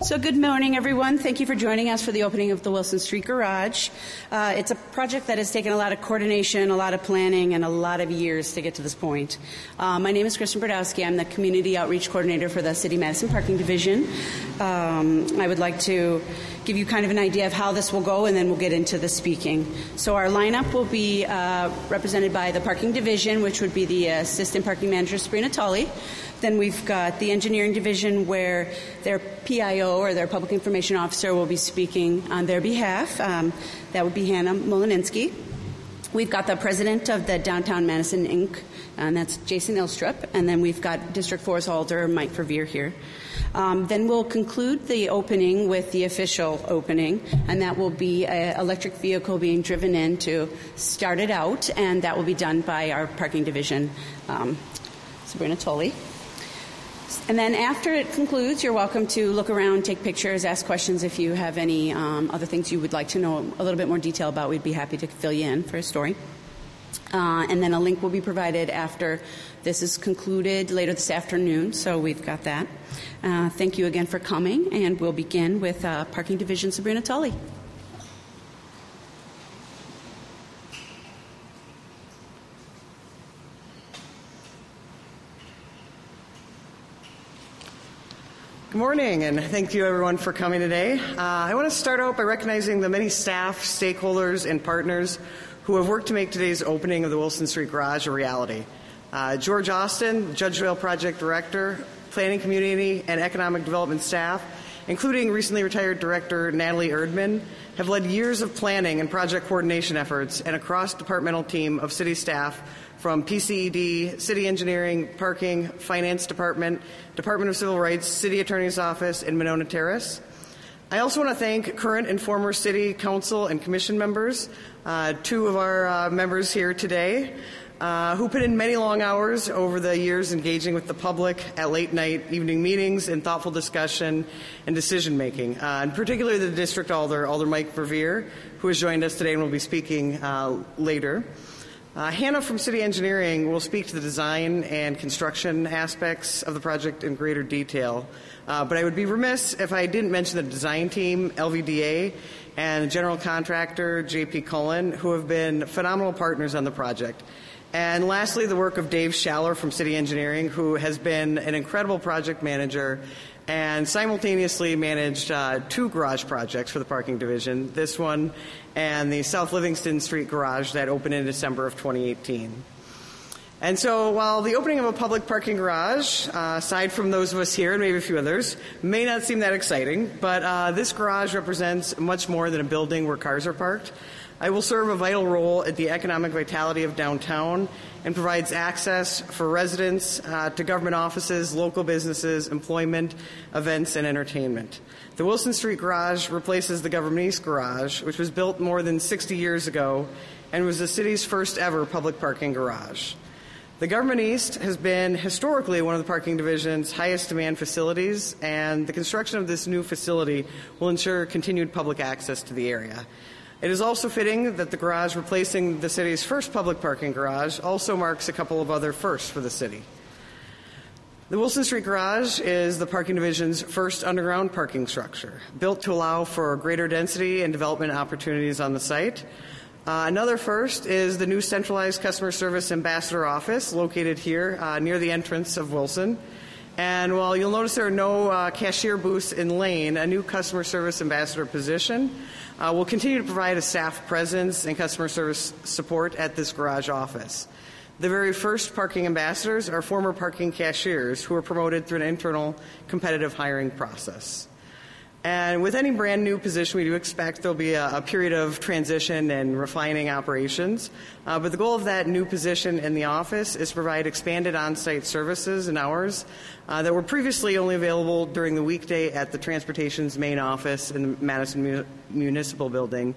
So, good morning, everyone. Thank you for joining us for the opening of the Wilson Street Garage. Uh, it's a project that has taken a lot of coordination, a lot of planning, and a lot of years to get to this point. Uh, my name is Kristen Brodowski. I'm the Community Outreach Coordinator for the City Madison Parking Division. Um, I would like to give you kind of an idea of how this will go, and then we'll get into the speaking. So, our lineup will be uh, represented by the Parking Division, which would be the Assistant Parking Manager, Sabrina Tolley. Then we've got the engineering division where their PIO or their public information officer will be speaking on their behalf. Um, that would be Hannah Molininski. We've got the president of the Downtown Madison Inc., and that's Jason Ilstrup. And then we've got District Force Alder Mike Verveer here. Um, then we'll conclude the opening with the official opening, and that will be an electric vehicle being driven in to start it out, and that will be done by our parking division, um, Sabrina And then after it concludes, you're welcome to look around, take pictures, ask questions if you have any um, other things you would like to know a little bit more detail about. We'd be happy to fill you in for a story. Uh, and then a link will be provided after this is concluded later this afternoon, so we've got that. Uh, thank you again for coming, and we'll begin with uh, Parking Division Sabrina Tolley. Morning, and thank you everyone for coming today. Uh, I want to start out by recognizing the many staff, stakeholders, and partners who have worked to make today's opening of the Wilson Street Garage a reality. Uh, George Austin, Judge Judgeville Project Director, Planning Community, and Economic Development staff, including recently retired Director Natalie Erdman, have led years of planning and project coordination efforts and a cross departmental team of city staff from PCED, City Engineering, Parking, Finance Department, Department of Civil Rights, City Attorney's Office, and Monona Terrace. I also want to thank current and former City Council and Commission members, uh, two of our uh, members here today, uh, who put in many long hours over the years engaging with the public at late night evening meetings and thoughtful discussion and decision making. Uh, and particularly the District Alder, Alder Mike Verveer, who has joined us today and will be speaking uh, later. Uh, Hannah from City Engineering will speak to the design and construction aspects of the project in greater detail. Uh, but I would be remiss if I didn't mention the design team, LVDA, and the general contractor, JP Cullen, who have been phenomenal partners on the project. And lastly, the work of Dave Schaller from City Engineering, who has been an incredible project manager and simultaneously managed uh, two garage projects for the parking division this one and the South Livingston Street garage that opened in December of 2018. And so, while the opening of a public parking garage, uh, aside from those of us here and maybe a few others, may not seem that exciting, but uh, this garage represents much more than a building where cars are parked. I will serve a vital role at the economic vitality of downtown and provides access for residents uh, to government offices, local businesses, employment, events, and entertainment. The Wilson Street Garage replaces the Government East Garage, which was built more than 60 years ago and was the city's first ever public parking garage. The Government East has been historically one of the parking division's highest demand facilities, and the construction of this new facility will ensure continued public access to the area. It is also fitting that the garage replacing the city's first public parking garage also marks a couple of other firsts for the city. The Wilson Street Garage is the parking division's first underground parking structure, built to allow for greater density and development opportunities on the site. Uh, another first is the new centralized customer service ambassador office located here uh, near the entrance of Wilson. And while you'll notice there are no uh, cashier booths in Lane, a new customer service ambassador position uh, will continue to provide a staff presence and customer service support at this garage office. The very first parking ambassadors are former parking cashiers who were promoted through an internal competitive hiring process. And with any brand new position, we do expect there'll be a, a period of transition and refining operations. Uh, but the goal of that new position in the office is to provide expanded on site services and hours uh, that were previously only available during the weekday at the transportation's main office in the Madison Municipal Building.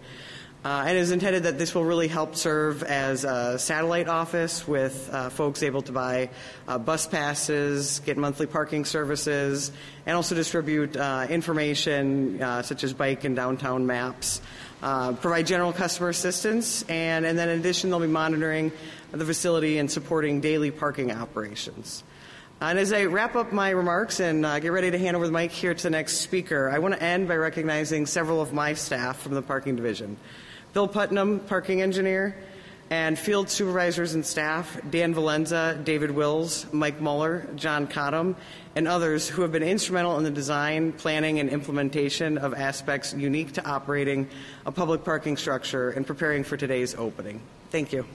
Uh, and it is intended that this will really help serve as a satellite office with uh, folks able to buy uh, bus passes, get monthly parking services, and also distribute uh, information uh, such as bike and downtown maps. Uh, provide general customer assistance, and, and then in addition, they'll be monitoring the facility and supporting daily parking operations. And as I wrap up my remarks and uh, get ready to hand over the mic here to the next speaker, I want to end by recognizing several of my staff from the parking division. Bill Putnam, parking engineer, and field supervisors and staff, Dan Valenza, David Wills, Mike Muller, John Cottam, and others who have been instrumental in the design, planning, and implementation of aspects unique to operating a public parking structure and preparing for today's opening. Thank you.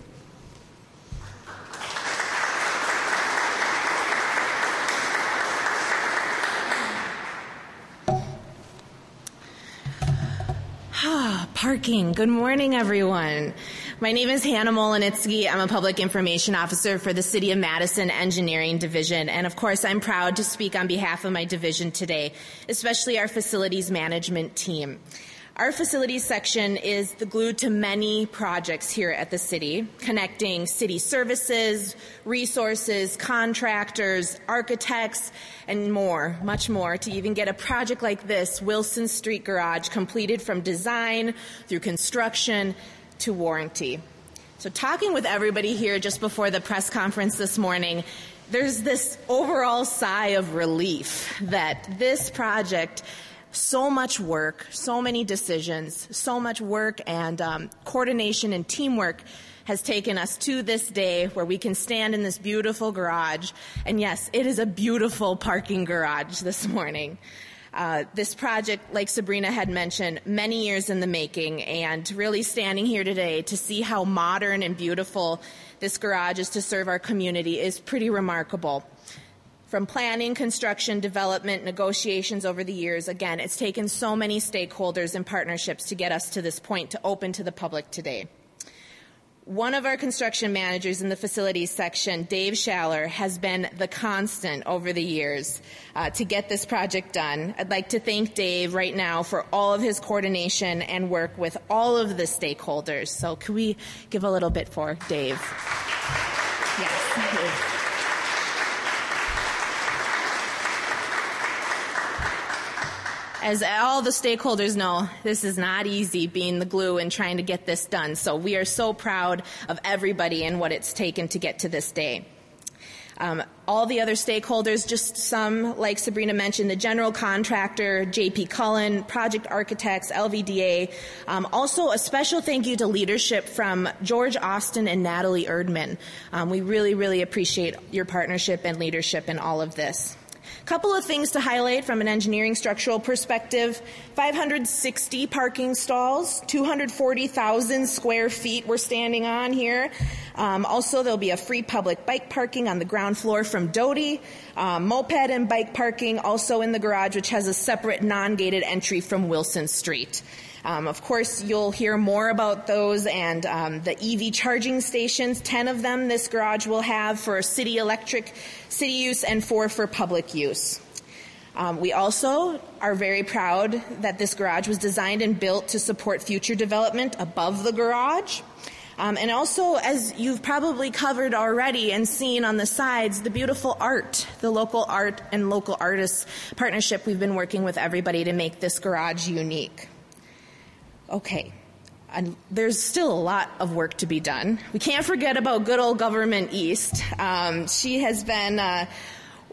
Parking. Good morning, everyone. My name is Hannah Mohelnitzky. I'm a public information officer for the City of Madison Engineering Division. And of course, I'm proud to speak on behalf of my division today, especially our facilities management team. Our facilities section is the glue to many projects here at the city, connecting city services, resources, contractors, architects, and more, much more, to even get a project like this, Wilson Street Garage, completed from design through construction to warranty. So, talking with everybody here just before the press conference this morning, there's this overall sigh of relief that this project so much work, so many decisions, so much work and um, coordination and teamwork has taken us to this day where we can stand in this beautiful garage. And yes, it is a beautiful parking garage this morning. Uh, this project, like Sabrina had mentioned, many years in the making, and really standing here today to see how modern and beautiful this garage is to serve our community is pretty remarkable. From planning, construction, development, negotiations over the years, again, it's taken so many stakeholders and partnerships to get us to this point to open to the public today. One of our construction managers in the facilities section, Dave Schaller, has been the constant over the years uh, to get this project done. I'd like to thank Dave right now for all of his coordination and work with all of the stakeholders. So, can we give a little bit for Dave? Yes. As all the stakeholders know, this is not easy being the glue and trying to get this done. So we are so proud of everybody and what it's taken to get to this day. Um, all the other stakeholders, just some, like Sabrina mentioned, the general contractor, JP Cullen, project architects, LVDA. Um, also, a special thank you to leadership from George Austin and Natalie Erdman. Um, we really, really appreciate your partnership and leadership in all of this. Couple of things to highlight from an engineering structural perspective 560 parking stalls, 240,000 square feet we're standing on here. Um, also, there'll be a free public bike parking on the ground floor from Doty, um, moped and bike parking also in the garage, which has a separate non gated entry from Wilson Street. Um, of course, you'll hear more about those and um, the EV charging stations. Ten of them this garage will have for city electric, city use, and four for public use. Um, we also are very proud that this garage was designed and built to support future development above the garage. Um, and also, as you've probably covered already and seen on the sides, the beautiful art, the local art and local artists partnership we've been working with everybody to make this garage unique. Okay. And there's still a lot of work to be done. We can't forget about good old Government East. Um, she has been uh,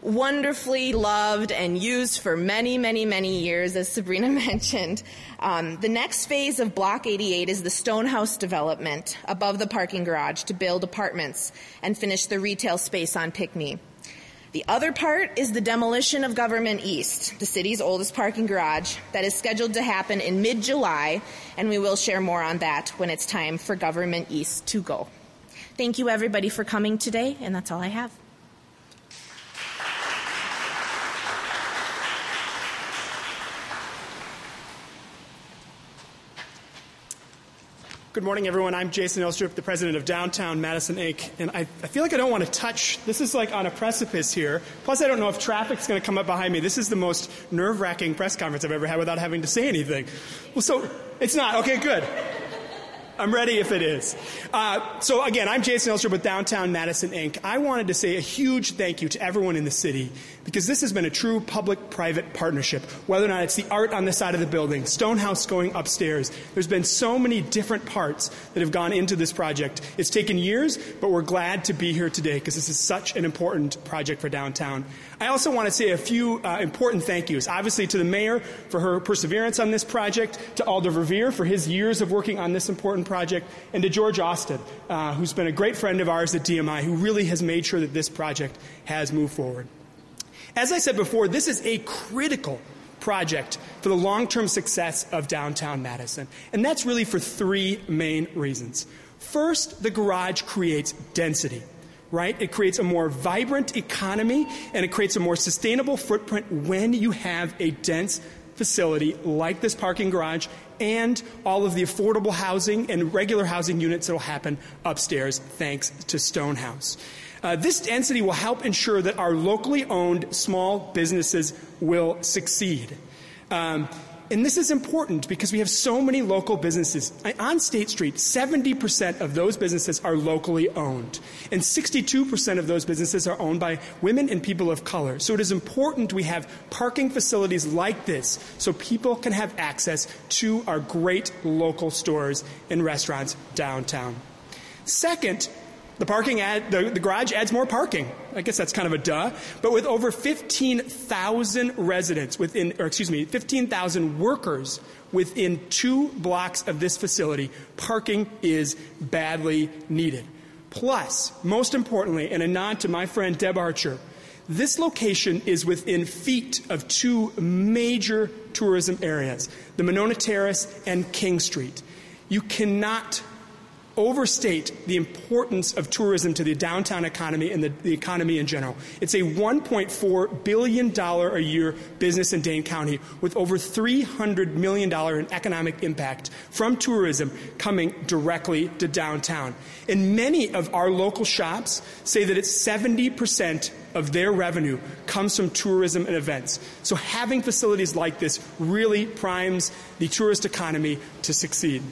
wonderfully loved and used for many, many, many years, as Sabrina mentioned. Um, the next phase of Block 88 is the Stonehouse development above the parking garage to build apartments and finish the retail space on Pinckney. The other part is the demolition of Government East, the city's oldest parking garage, that is scheduled to happen in mid July, and we will share more on that when it's time for Government East to go. Thank you, everybody, for coming today, and that's all I have. Good morning, everyone. I'm Jason Ilstrup, the president of Downtown Madison Inc. And I, I, feel like I don't want to touch. This is like on a precipice here. Plus, I don't know if traffic's going to come up behind me. This is the most nerve wracking press conference I've ever had without having to say anything. Well, so it's not. Okay, good. I'm ready if it is. Uh, so, again, I'm Jason Ilstrup with Downtown Madison Inc. I wanted to say a huge thank you to everyone in the city because this has been a true public private partnership. Whether or not it's the art on the side of the building, Stonehouse going upstairs, there's been so many different parts that have gone into this project. It's taken years, but we're glad to be here today because this is such an important project for downtown. I also want to say a few uh, important thank yous. Obviously, to the mayor for her perseverance on this project, to Alder Verveer for his years of working on this important project, and to George Austin, uh, who's been a great friend of ours at DMI, who really has made sure that this project has moved forward. As I said before, this is a critical project for the long term success of downtown Madison. And that's really for three main reasons. First, the garage creates density right? It creates a more vibrant economy and it creates a more sustainable footprint when you have a dense facility like this parking garage and all of the affordable housing and regular housing units that will happen upstairs thanks to Stonehouse. Uh, this density will help ensure that our locally owned small businesses will succeed. Um, and this is important because we have so many local businesses. On State Street, 70% of those businesses are locally owned, and 62% of those businesses are owned by women and people of color. So it is important we have parking facilities like this so people can have access to our great local stores and restaurants downtown. Second, the parking ad, the, the, garage adds more parking. I guess that's kind of a duh. But with over 15,000 residents within, or excuse me, 15,000 workers within two blocks of this facility, parking is badly needed. Plus, most importantly, and a nod to my friend Deb Archer, this location is within feet of two major tourism areas, the Monona Terrace and King Street. You cannot overstate the importance of tourism to the downtown economy and the, the, economy in general. It's a $1.4 billion a year business in Dane County with over $300 million in economic impact from tourism coming directly to downtown. And many of our local shops say that it's 70% of their revenue comes from tourism and events. So having facilities like this really primes the tourist economy to succeed.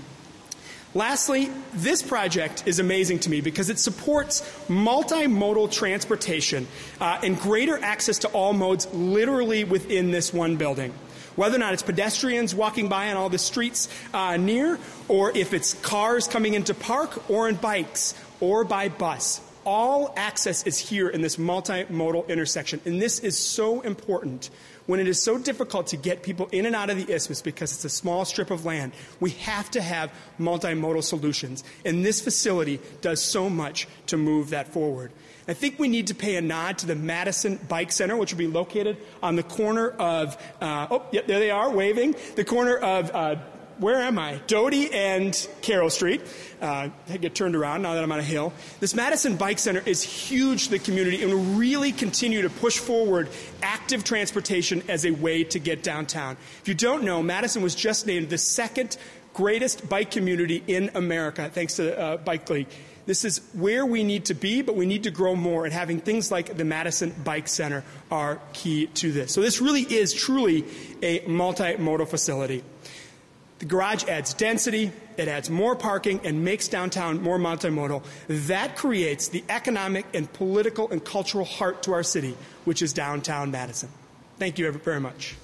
Lastly, this project is amazing to me because it supports multimodal transportation uh, and greater access to all modes literally within this one building. Whether or not it's pedestrians walking by on all the streets uh, near, or if it's cars coming into park, or in bikes, or by bus. All access is here in this multimodal intersection. And this is so important when it is so difficult to get people in and out of the isthmus because it's a small strip of land, we have to have multimodal solutions. And this facility does so much to move that forward. I think we need to pay a nod to the Madison Bike Center, which will be located on the corner of, uh, oh, yep, there they are, waving, the corner of uh, where am I? Doty and Carroll Street. Uh, I get turned around now that I'm on a hill. This Madison Bike Center is huge to the community and will really continue to push forward active transportation as a way to get downtown. If you don't know, Madison was just named the second greatest bike community in America, thanks to uh, Bike League. This is where we need to be, but we need to grow more, and having things like the Madison Bike Center are key to this. So, this really is truly a multimodal facility. The garage adds density, it adds more parking, and makes downtown more multimodal. That creates the economic and political and cultural heart to our city, which is downtown Madison. Thank you very much.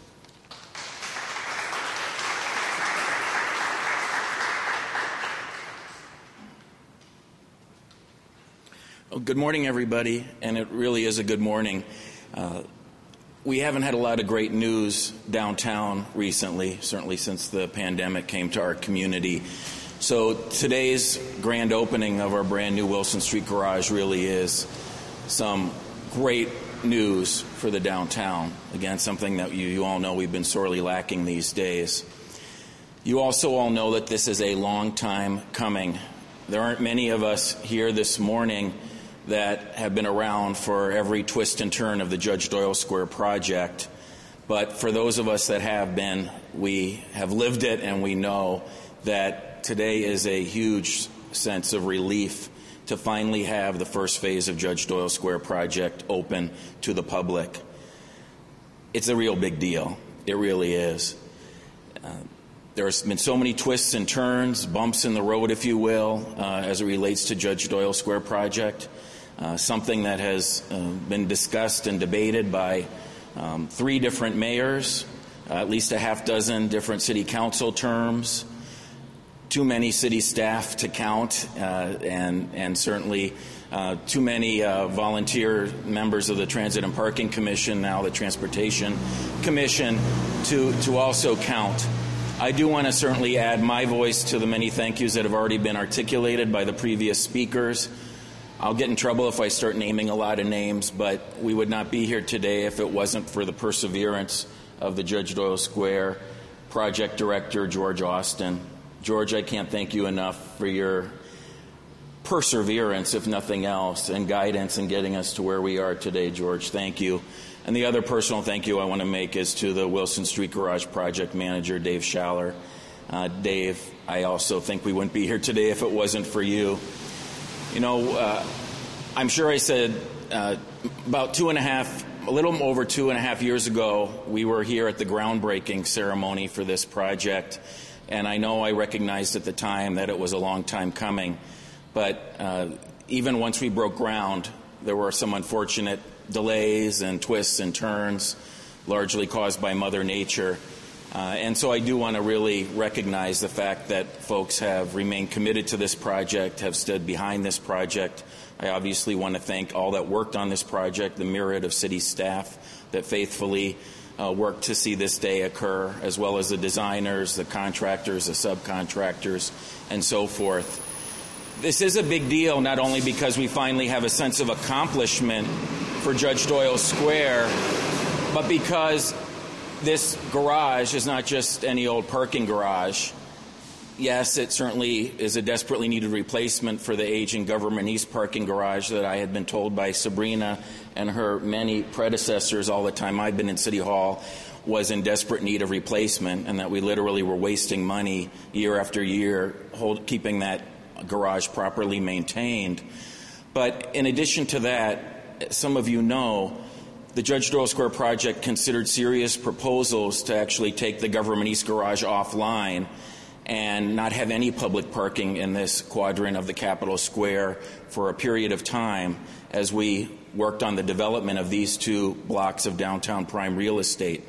Well, good morning, everybody, and it really is a good morning. Uh, we haven't had a lot of great news downtown recently, certainly since the pandemic came to our community. So today's grand opening of our brand new Wilson Street Garage really is some great news for the downtown. Again, something that you, you all know we've been sorely lacking these days. You also all know that this is a long time coming. There aren't many of us here this morning that have been around for every twist and turn of the Judge Doyle Square project. But for those of us that have been, we have lived it and we know that today is a huge sense of relief to finally have the first phase of Judge Doyle Square project open to the public. It's a real big deal. It really is. Uh, there's been so many twists and turns, bumps in the road, if you will, uh, as it relates to Judge Doyle Square project. Uh, something that has uh, been discussed and debated by um, three different mayors, uh, at least a half dozen different city council terms, too many city staff to count, uh, and, and certainly uh, too many volunteer members of the Transit and Parking Commission, now the Transportation Commission, to, to also count. I do want to certainly add my voice to the many thank yous that have already been articulated by the previous speakers. I'll get in trouble if I start naming a lot of names, but we would not be here today if it wasn't for the perseverance of the Judge Doyle Square project director, George Austin. George, I can't thank you enough for your perseverance, if nothing else, and guidance in getting us to where we are today, George. Thank you. And the other personal thank you I want to make is to the Wilson Street Garage project manager, Dave Schaller. Uh, Dave, I also think we wouldn't be here today if it wasn't for you. You know, uh, I'm sure I said uh, about two and a half, a little over two and a half years ago, we were here at the groundbreaking ceremony for this project. And I know I recognized at the time that it was a long time coming. But uh, even once we broke ground, there were some unfortunate delays and twists and turns, largely caused by Mother Nature. Uh, and so I do want to really recognize the fact that folks have remained committed to this project, have stood behind this project. I obviously want to thank all that worked on this project, the myriad of city staff that faithfully uh, worked to see this day occur, as well as the designers, the contractors, the subcontractors, and so forth. This is a big deal not only because we finally have a sense of accomplishment for Judge Doyle Square, but because this garage is not just any old parking garage. Yes, it certainly is a desperately needed replacement for the aging Government East parking garage that I had been told by Sabrina and her many predecessors all the time I've been in City Hall was in desperate need of replacement, and that we literally were wasting money year after year hold, keeping that garage properly maintained. But in addition to that, some of you know the Judge Doyle Square project considered serious proposals to actually take the Government East Garage offline and not have any public parking in this quadrant of the Capitol Square for a period of time as we worked on the development of these two blocks of downtown prime real estate.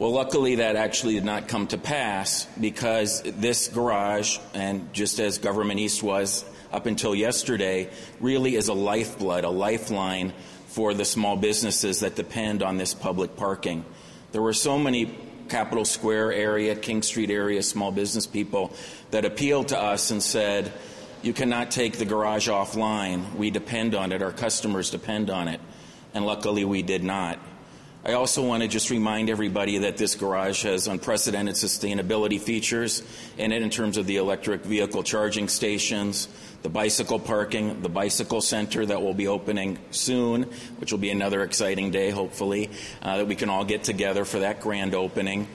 Well, luckily, that actually did not come to pass because this garage, and just as Government East was up until yesterday, really is a lifeblood, a lifeline for the small businesses that depend on this public parking. There were so many Capitol Square area, King Street area small business people that appealed to us and said, You cannot take the garage offline. We depend on it. Our customers depend on it. And luckily, we did not. I also want to just remind everybody that this garage has unprecedented sustainability features in it in terms of the electric vehicle charging stations, the bicycle parking, the bicycle center that will be opening soon, which will be another exciting day, hopefully, uh, that we can all get together for that grand opening.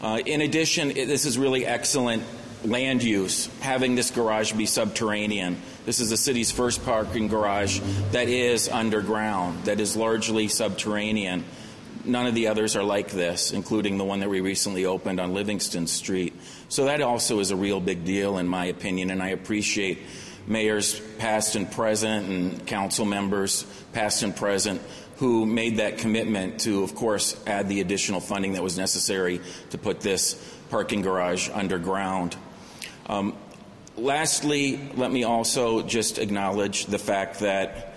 Uh, in addition, it, this is really excellent land use, having this garage be subterranean. This is the city's first parking garage that is underground, that is largely subterranean. None of the others are like this, including the one that we recently opened on Livingston Street. So that also is a real big deal, in my opinion, and I appreciate mayors past and present and council members past and present who made that commitment to, of course, add the additional funding that was necessary to put this parking garage underground. Um, lastly, let me also just acknowledge the fact that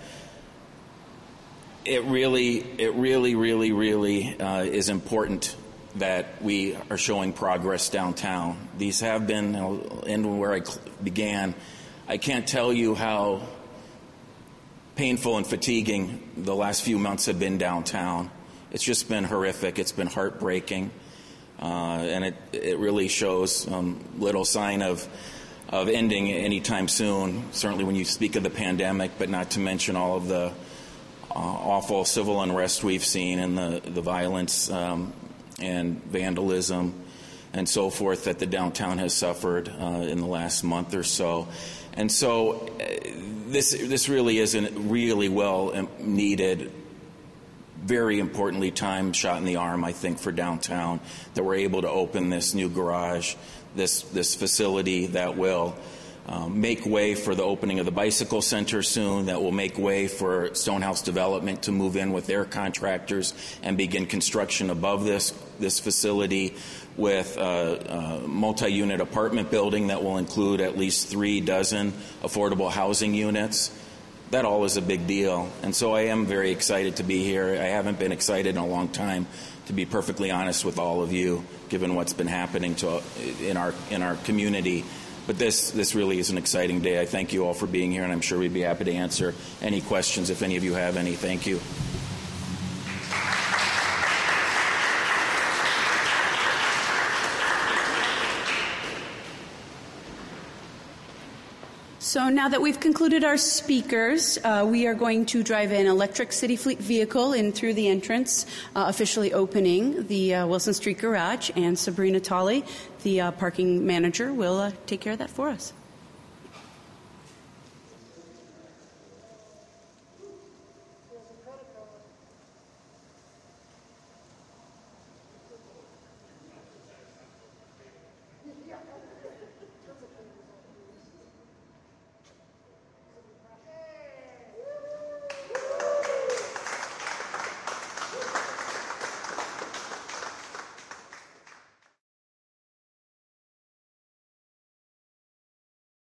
it really, it really, really, really uh, is important that we are showing progress downtown. These have been, and where I began, I can't tell you how painful and fatiguing the last few months have been downtown. It's just been horrific. It's been heartbreaking. Uh, and it, it really shows um, little sign of, of ending anytime soon, certainly when you speak of the pandemic, but not to mention all of the awful civil unrest we've seen and the, the violence um, and vandalism and so forth that the downtown has suffered uh, in the last month or so. And so uh, this, this really is a really well needed, very importantly time shot in the arm, I think, for downtown that we're able to open this new garage this, this facility that will um, make way for the opening of the bicycle center soon, that will make way for Stonehouse Development to move in with their contractors and begin construction above this, this facility with a, a multi unit apartment building that will include at least three dozen affordable housing units. That all is a big deal. And so I am very excited to be here. I haven't been excited in a long time, to be perfectly honest with all of you, given what's been happening to, in, our, in our community. But this, this really is an exciting day. I thank you all for being here, and I'm sure we'd be happy to answer any questions if any of you have any. Thank you. So now that we've concluded our speakers, uh, we are going to drive an electric city fleet vehicle in through the entrance, uh, officially opening the uh, Wilson Street Garage, and Sabrina Tolley, the uh, parking manager, will uh, take care of that for us.